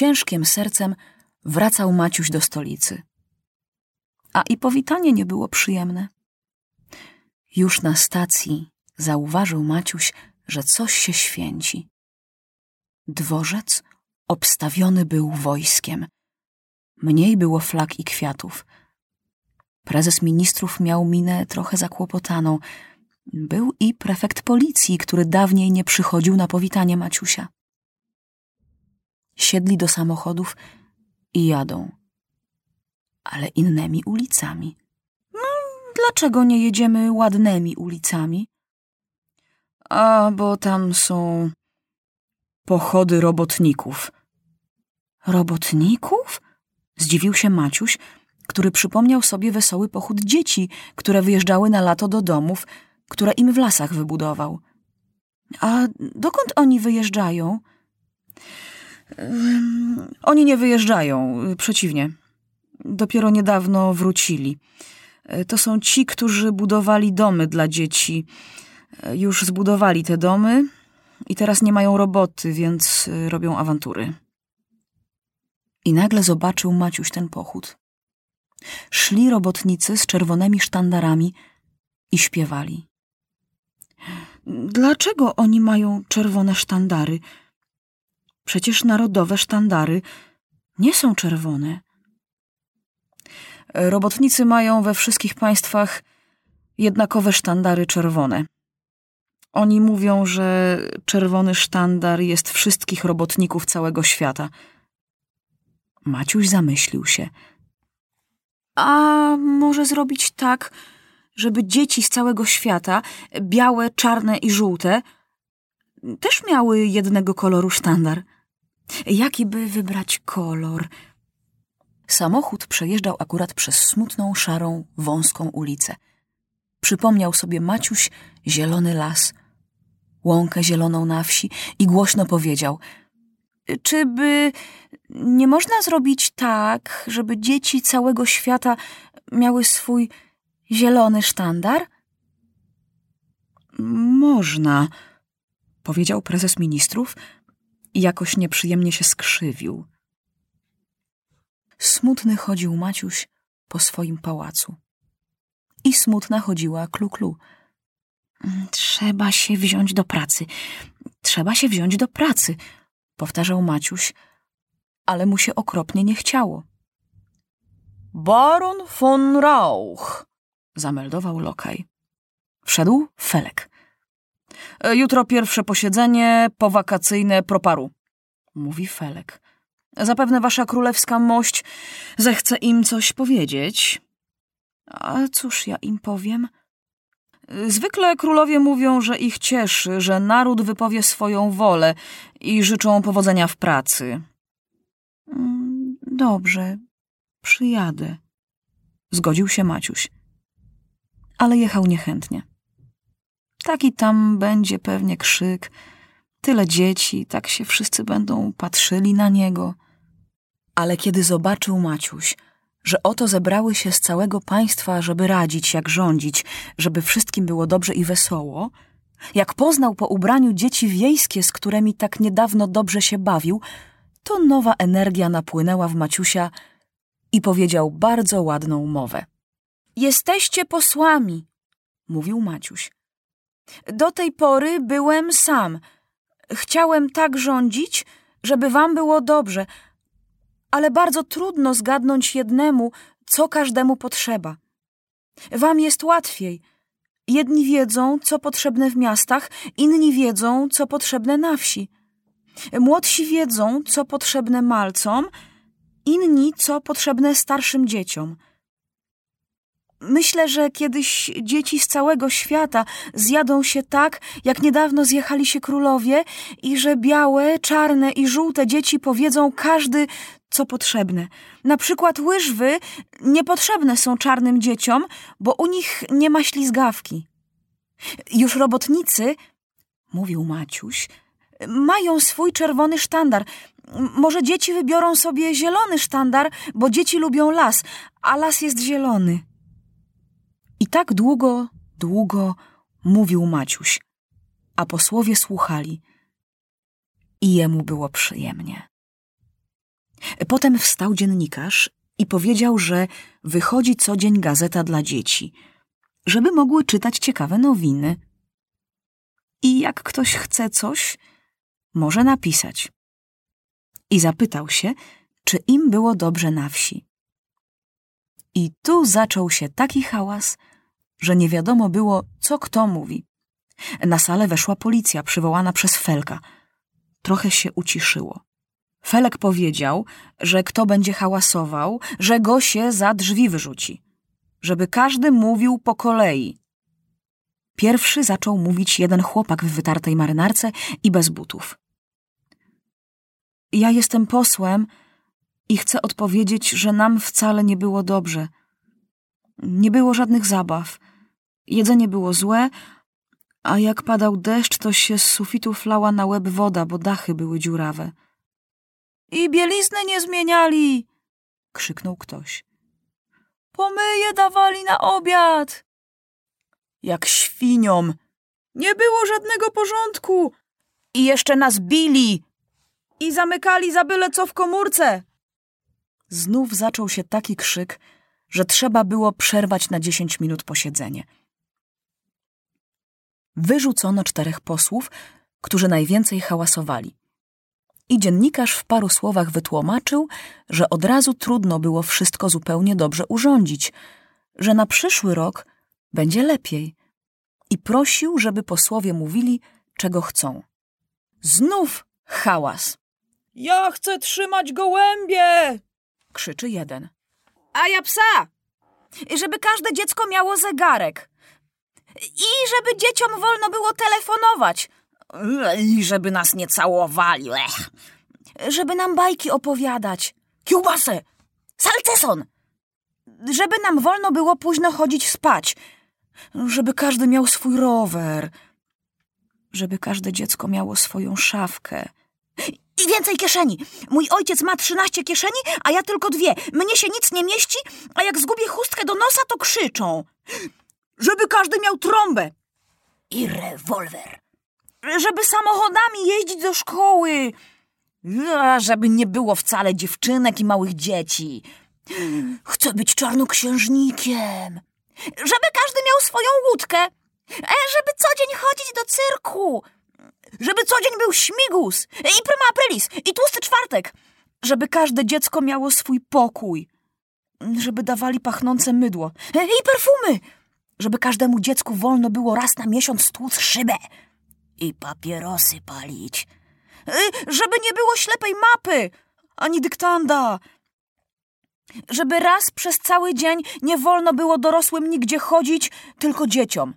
ciężkim sercem wracał Maciuś do stolicy. A i powitanie nie było przyjemne. Już na stacji zauważył Maciuś, że coś się święci. Dworzec obstawiony był wojskiem. Mniej było flag i kwiatów. Prezes ministrów miał minę trochę zakłopotaną. Był i prefekt policji, który dawniej nie przychodził na powitanie Maciusia. Siedli do samochodów i jadą. Ale innymi ulicami. No, dlaczego nie jedziemy ładnymi ulicami? A, bo tam są pochody robotników. Robotników? Zdziwił się Maciuś, który przypomniał sobie wesoły pochód dzieci, które wyjeżdżały na lato do domów, które im w lasach wybudował. A dokąd oni wyjeżdżają? Oni nie wyjeżdżają, przeciwnie. Dopiero niedawno wrócili. To są ci, którzy budowali domy dla dzieci. Już zbudowali te domy i teraz nie mają roboty, więc robią awantury. I nagle zobaczył Maciuś ten pochód. Szli robotnicy z czerwonymi sztandarami i śpiewali. Dlaczego oni mają czerwone sztandary? Przecież narodowe sztandary nie są czerwone. Robotnicy mają we wszystkich państwach jednakowe sztandary czerwone. Oni mówią, że czerwony sztandar jest wszystkich robotników całego świata. Maciuś zamyślił się. A może zrobić tak, żeby dzieci z całego świata, białe, czarne i żółte, też miały jednego koloru sztandar. Jaki by wybrać kolor? Samochód przejeżdżał akurat przez smutną, szarą, wąską ulicę. Przypomniał sobie Maciuś zielony las, łąkę zieloną na wsi i głośno powiedział – czy by nie można zrobić tak, żeby dzieci całego świata miały swój zielony sztandar? Można, powiedział prezes ministrów i jakoś nieprzyjemnie się skrzywił. Smutny chodził Maciuś po swoim pałacu. I smutna chodziła Kluklu. Trzeba się wziąć do pracy. Trzeba się wziąć do pracy, powtarzał Maciuś, ale mu się okropnie nie chciało. Baron von Rauch, zameldował lokaj. Wszedł Felek. E, jutro pierwsze posiedzenie powakacyjne proparu, mówi Felek. Zapewne wasza królewska mość zechce im coś powiedzieć. A cóż ja im powiem? Zwykle królowie mówią, że ich cieszy, że naród wypowie swoją wolę i życzą powodzenia w pracy. Mm, dobrze, przyjadę, zgodził się Maciuś. Ale jechał niechętnie. Taki tam będzie pewnie krzyk, tyle dzieci, tak się wszyscy będą patrzyli na niego. Ale kiedy zobaczył Maciuś, że oto zebrały się z całego państwa, żeby radzić, jak rządzić, żeby wszystkim było dobrze i wesoło, jak poznał po ubraniu dzieci wiejskie, z którymi tak niedawno dobrze się bawił, to nowa energia napłynęła w Maciusia i powiedział bardzo ładną mowę. Jesteście posłami, mówił Maciuś. Do tej pory byłem sam. Chciałem tak rządzić, żeby wam było dobrze, ale bardzo trudno zgadnąć jednemu, co każdemu potrzeba. Wam jest łatwiej. Jedni wiedzą, co potrzebne w miastach, inni wiedzą, co potrzebne na wsi. Młodsi wiedzą, co potrzebne malcom, inni, co potrzebne starszym dzieciom. Myślę, że kiedyś dzieci z całego świata zjadą się tak, jak niedawno zjechali się królowie, i że białe, czarne i żółte dzieci powiedzą każdy, co potrzebne. Na przykład łyżwy niepotrzebne są czarnym dzieciom, bo u nich nie ma ślizgawki. Już robotnicy, mówił Maciuś, mają swój czerwony sztandar. Może dzieci wybiorą sobie zielony sztandar, bo dzieci lubią las, a las jest zielony. I tak długo, długo mówił Maciuś, a posłowie słuchali i jemu było przyjemnie. Potem wstał dziennikarz i powiedział, że wychodzi co dzień gazeta dla dzieci, żeby mogły czytać ciekawe nowiny. I jak ktoś chce coś, może napisać. I zapytał się, czy im było dobrze na wsi. I tu zaczął się taki hałas, że nie wiadomo było, co kto mówi. Na salę weszła policja, przywołana przez Felka. Trochę się uciszyło. Felek powiedział, że kto będzie hałasował, że go się za drzwi wyrzuci. Żeby każdy mówił po kolei. Pierwszy zaczął mówić jeden chłopak w wytartej marynarce i bez butów. Ja jestem posłem i chcę odpowiedzieć, że nam wcale nie było dobrze. Nie było żadnych zabaw. Jedzenie było złe, a jak padał deszcz, to się z sufitu flała na łeb woda, bo dachy były dziurawe. I bieliznę nie zmieniali! krzyknął ktoś. Pomyje dawali na obiad! Jak świniom! Nie było żadnego porządku! I jeszcze nas bili! I zamykali za byle co w komórce! Znów zaczął się taki krzyk, że trzeba było przerwać na dziesięć minut posiedzenie. Wyrzucono czterech posłów, którzy najwięcej hałasowali. I dziennikarz w paru słowach wytłumaczył, że od razu trudno było wszystko zupełnie dobrze urządzić, że na przyszły rok będzie lepiej. I prosił, żeby posłowie mówili, czego chcą. Znów hałas. Ja chcę trzymać gołębie! krzyczy jeden. A ja psa! Żeby każde dziecko miało zegarek. I żeby dzieciom wolno było telefonować. I żeby nas nie całowali. Ech. Żeby nam bajki opowiadać. Kiełbasę! Salceson! Żeby nam wolno było późno chodzić spać. Żeby każdy miał swój rower. Żeby każde dziecko miało swoją szafkę. I więcej kieszeni. Mój ojciec ma trzynaście kieszeni, a ja tylko dwie. Mnie się nic nie mieści, a jak zgubię chustkę do nosa, to krzyczą. Żeby każdy miał trąbę. I rewolwer. Żeby samochodami jeździć do szkoły. A, żeby nie było wcale dziewczynek i małych dzieci. Chcę być czarnoksiężnikiem. Żeby każdy miał swoją łódkę. E, żeby co dzień chodzić do cyrku. Żeby co dzień był śmigus i prima aprilis i tłusty czwartek. Żeby każde dziecko miało swój pokój. Żeby dawali pachnące mydło e, i perfumy. Żeby każdemu dziecku wolno było raz na miesiąc tłuc szybę i papierosy palić. E, żeby nie było ślepej mapy ani dyktanda. Żeby raz przez cały dzień nie wolno było dorosłym nigdzie chodzić, tylko dzieciom.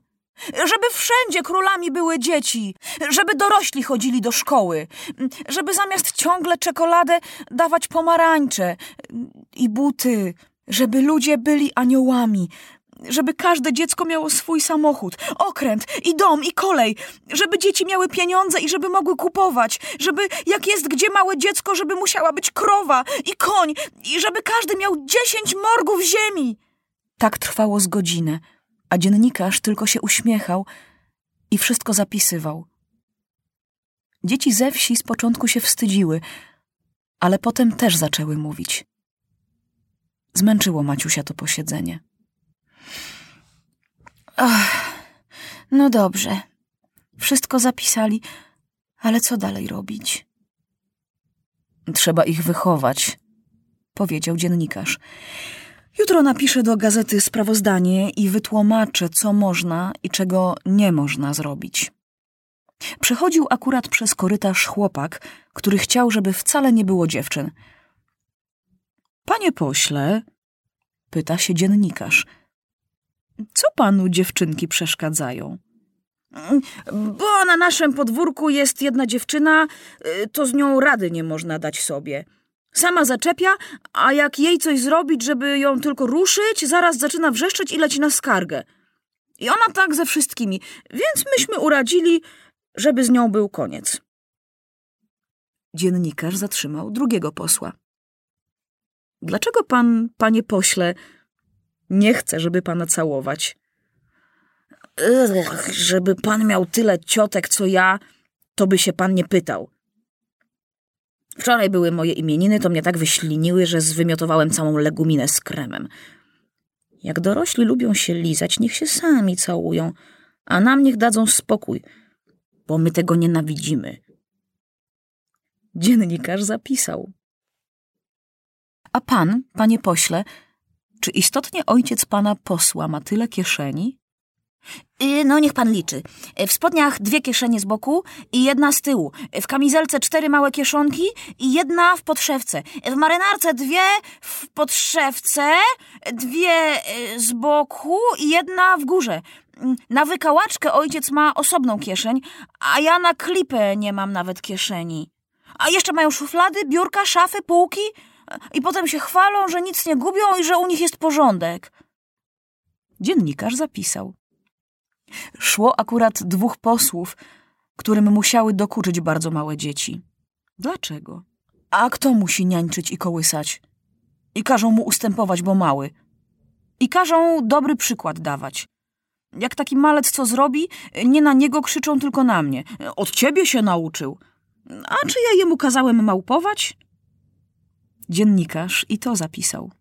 Żeby wszędzie królami były dzieci, żeby dorośli chodzili do szkoły, żeby zamiast ciągle czekoladę dawać pomarańcze i buty, żeby ludzie byli aniołami, żeby każde dziecko miało swój samochód, okręt i dom i kolej, żeby dzieci miały pieniądze i żeby mogły kupować, żeby jak jest gdzie małe dziecko, żeby musiała być krowa i koń i żeby każdy miał dziesięć morgów ziemi. Tak trwało z godzinę a dziennikarz tylko się uśmiechał i wszystko zapisywał. Dzieci ze wsi z początku się wstydziły, ale potem też zaczęły mówić. Zmęczyło Maciusia to posiedzenie. Ach, no dobrze. Wszystko zapisali, ale co dalej robić? Trzeba ich wychować, powiedział dziennikarz. Jutro napiszę do gazety sprawozdanie i wytłumaczę, co można i czego nie można zrobić. Przechodził akurat przez korytarz chłopak, który chciał, żeby wcale nie było dziewczyn. Panie pośle, pyta się dziennikarz, co panu dziewczynki przeszkadzają? Bo na naszym podwórku jest jedna dziewczyna, y, to z nią rady nie można dać sobie. Sama zaczepia, a jak jej coś zrobić, żeby ją tylko ruszyć, zaraz zaczyna wrzeszczeć i leci na skargę. I ona tak ze wszystkimi, więc myśmy uradzili, żeby z nią był koniec. Dziennikarz zatrzymał drugiego posła. Dlaczego pan, panie pośle, nie chce, żeby pana całować? Ech, żeby pan miał tyle ciotek, co ja, to by się pan nie pytał. Wczoraj były moje imieniny, to mnie tak wyśliniły, że zwymiotowałem całą leguminę z kremem. Jak dorośli lubią się lizać, niech się sami całują, a nam niech dadzą spokój, bo my tego nienawidzimy. Dziennikarz zapisał. A pan, panie pośle, czy istotnie ojciec pana posła ma tyle kieszeni? Y, No, niech pan liczy. W spodniach dwie kieszenie z boku i jedna z tyłu. W kamizelce cztery małe kieszonki i jedna w podszewce. W marynarce dwie w podszewce, dwie y, z boku i jedna w górze. Na wykałaczkę ojciec ma osobną kieszeń, a ja na klipę nie mam nawet kieszeni. A jeszcze mają szuflady, biurka, szafy, półki i potem się chwalą, że nic nie gubią i że u nich jest porządek. Dziennikarz zapisał. Szło akurat dwóch posłów, którym musiały dokuczyć bardzo małe dzieci. Dlaczego? A kto musi niańczyć i kołysać? I każą mu ustępować, bo mały. I każą dobry przykład dawać. Jak taki malec co zrobi, nie na niego krzyczą, tylko na mnie. Od ciebie się nauczył. A czy ja jemu kazałem małpować? Dziennikarz i to zapisał.